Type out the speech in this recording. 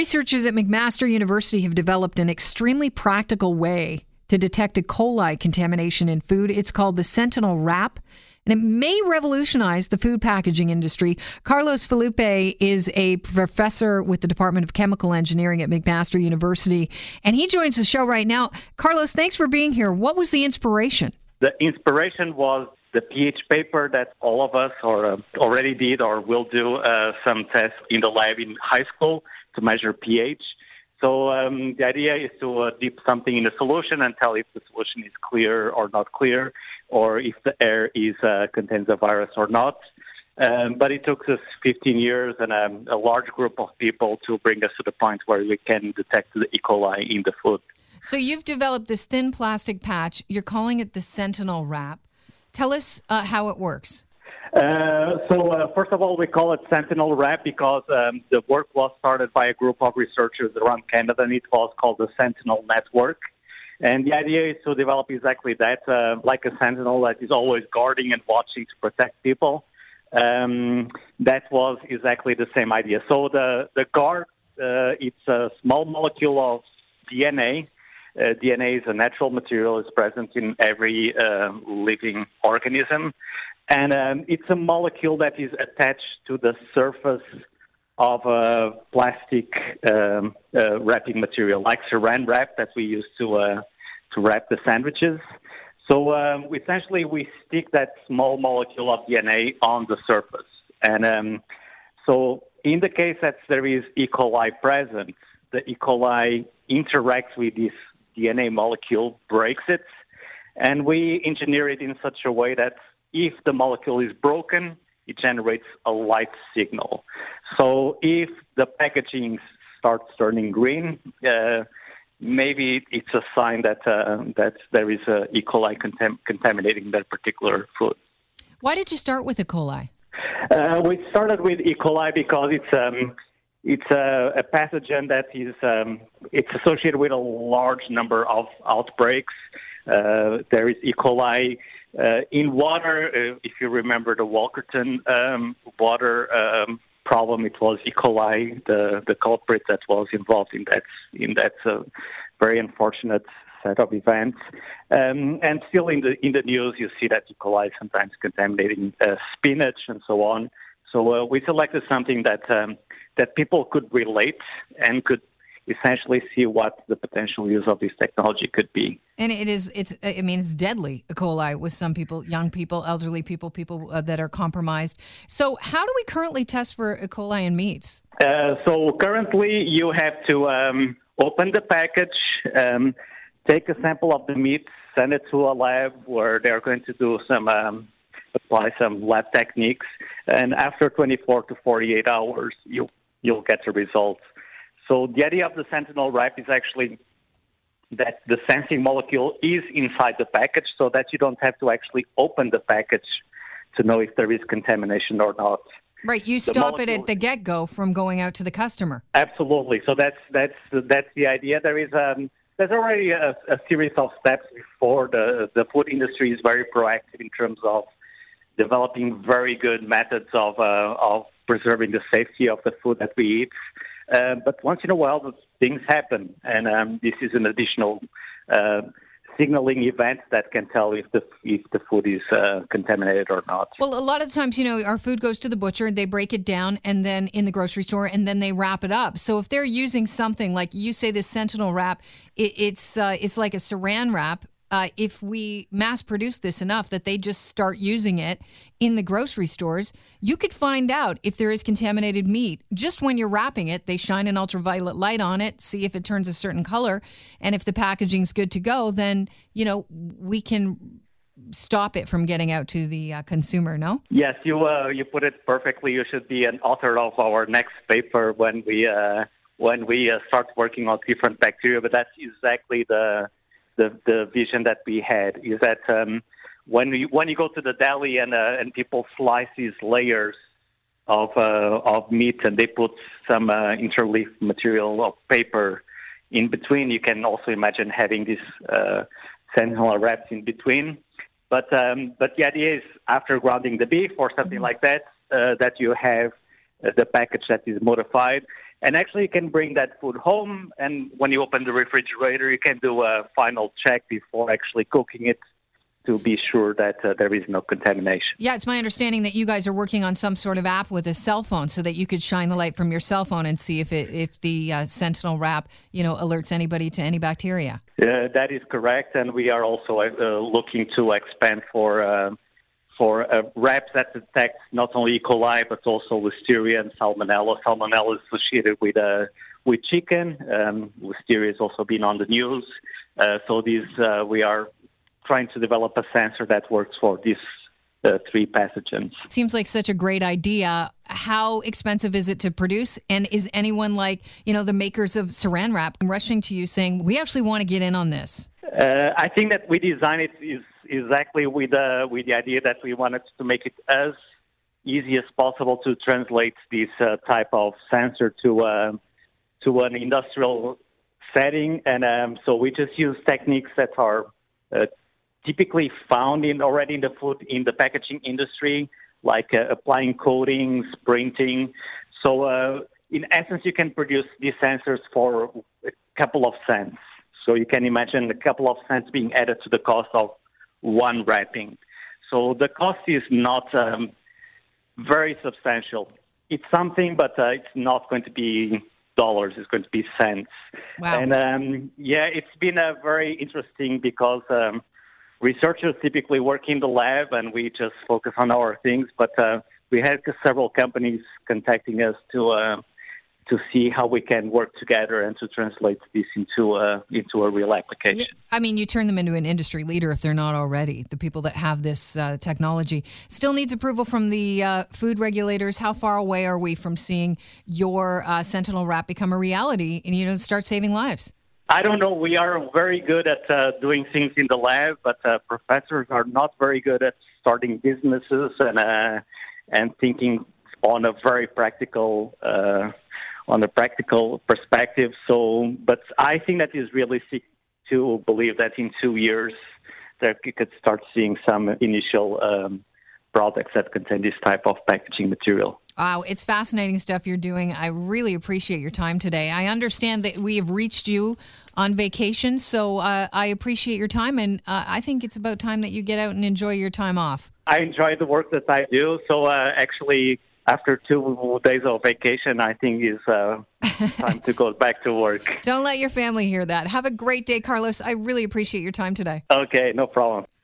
Researchers at McMaster University have developed an extremely practical way to detect E. coli contamination in food. It's called the Sentinel Wrap. And it may revolutionize the food packaging industry. Carlos Filipe is a professor with the Department of Chemical Engineering at McMaster University, and he joins the show right now. Carlos, thanks for being here. What was the inspiration? The inspiration was the pH paper that all of us or uh, already did or will do uh, some tests in the lab in high school to measure pH. So um, the idea is to uh, dip something in a solution and tell if the solution is clear or not clear, or if the air is uh, contains a virus or not. Um, but it took us 15 years and um, a large group of people to bring us to the point where we can detect the E. coli in the food. So you've developed this thin plastic patch. You're calling it the Sentinel Wrap. Tell us uh, how it works. Uh, so, uh, first of all, we call it Sentinel Wrap because um, the work was started by a group of researchers around Canada, and it was called the Sentinel Network. And the idea is to develop exactly that, uh, like a sentinel that is always guarding and watching to protect people. Um, that was exactly the same idea. So the the guard, uh, it's a small molecule of DNA. Uh, DNA is a natural material; it's present in every uh, living organism, and um, it's a molecule that is attached to the surface of a plastic um, uh, wrapping material, like Saran wrap that we use to uh, to wrap the sandwiches. So um, essentially, we stick that small molecule of DNA on the surface, and um, so in the case that there is E. coli present, the E. coli interacts with this DNA molecule, breaks it, and we engineer it in such a way that if the molecule is broken, it generates a light signal. So if the packaging starts turning green, uh, maybe it's a sign that uh, that there is a E. coli contam- contaminating that particular food. Why did you start with E. coli? Uh, we started with E. coli because it's um, it's a, a, pathogen that is um, it's associated with a large number of outbreaks. Uh, there is E. coli uh, in water. Uh, if you remember the Walkerton um, water um, problem, it was E. coli, the the culprit that was involved in that in that uh, very unfortunate set of events. Um, and still in the in the news, you see that E. coli sometimes contaminating uh, spinach and so on. So uh, we selected something that um, that people could relate and could essentially see what the potential use of this technology could be. And it is, it's, I mean, it's deadly, E. coli, with some people, young people, elderly people, people uh, that are compromised. So, how do we currently test for E. coli in meats? Uh, so, currently, you have to um, open the package, um, take a sample of the meat, send it to a lab where they're going to do some. Um, apply some lab techniques, and after 24 to 48 hours, you you'll get the results. So the idea of the Sentinel wrap is actually that the sensing molecule is inside the package so that you don't have to actually open the package to know if there is contamination or not. Right, you stop it at the get-go from going out to the customer. Absolutely. So that's that's that's the idea. There is um, there's already a, a series of steps before the the food industry is very proactive in terms of developing very good methods of uh, of preserving the safety of the food that we eat. Uh, but once in a while, things happen, and um, this is an additional uh, signaling event that can tell if the if the food is uh, contaminated or not. Well, a lot of times, you know, our food goes to the butcher, and they break it down, and then in the grocery store, and then they wrap it up. So if they're using something like you say, this Sentinel wrap, it, it's uh, it's like a Saran wrap uh, if we mass produce this enough that they just start using it in the grocery stores, you could find out if there is contaminated meat just when you're wrapping it. They shine an ultraviolet light on it, see if it turns a certain color, and if the packaging's good to go, then you know we can stop it from getting out to the uh, consumer. No. Yes, you uh, you put it perfectly. You should be an author of our next paper when we uh, when we uh, start working on different bacteria. But that's exactly the the, the vision that we had is that um, when you when you go to the deli and uh, and people slice these layers of uh, of meat and they put some uh, interleaf material of paper in between, you can also imagine having this uh, sentinel wraps in between. But um, but the idea is after grounding the beef or something like that, uh, that you have the package that is modified. And actually, you can bring that food home, and when you open the refrigerator, you can do a final check before actually cooking it to be sure that uh, there is no contamination. Yeah, it's my understanding that you guys are working on some sort of app with a cell phone, so that you could shine the light from your cell phone and see if it if the uh, Sentinel wrap, you know, alerts anybody to any bacteria. Uh, that is correct, and we are also uh, looking to expand for uh, for uh, wraps that detect not only E. coli but also Listeria and Salmonella. Salmonella is associated with uh, with chicken. Um, Listeria has also been on the news. Uh, so these uh, we are trying to develop a sensor that works for these uh, three pathogens. Seems like such a great idea. How expensive is it to produce? And is anyone like, you know, the makers of saran wrap rushing to you saying, we actually want to get in on this? Uh, I think that we design it is exactly with uh, with the idea that we wanted to make it as easy as possible to translate this uh, type of sensor to uh, to an industrial setting, and um, so we just use techniques that are uh, typically found in already in the food in the packaging industry, like uh, applying coatings, printing. So uh, in essence, you can produce these sensors for a couple of cents. So you can imagine a couple of cents being added to the cost of one wrapping. So the cost is not um, very substantial. It's something, but uh, it's not going to be dollars. It's going to be cents. Wow. And um, yeah, it's been a very interesting because um, researchers typically work in the lab and we just focus on our things. But uh, we had several companies contacting us to uh, to see how we can work together and to translate this into a into a real application. I mean, you turn them into an industry leader if they're not already. The people that have this uh, technology still needs approval from the uh, food regulators. How far away are we from seeing your uh, Sentinel wrap become a reality and you know start saving lives? I don't know. We are very good at uh, doing things in the lab, but uh, professors are not very good at starting businesses and uh, and thinking on a very practical on a practical perspective. So, but I think that is realistic to believe that in two years that you could start seeing some initial um, products that contain this type of packaging material. Wow, it's fascinating stuff you're doing. I really appreciate your time today. I understand that we have reached you on vacation, so uh, I appreciate your time, and uh, I think it's about time that you get out and enjoy your time off. I enjoy the work that I do, so uh, actually, after two days of vacation, I think it's uh, time to go back to work. Don't let your family hear that. Have a great day, Carlos. I really appreciate your time today. Okay, no problem.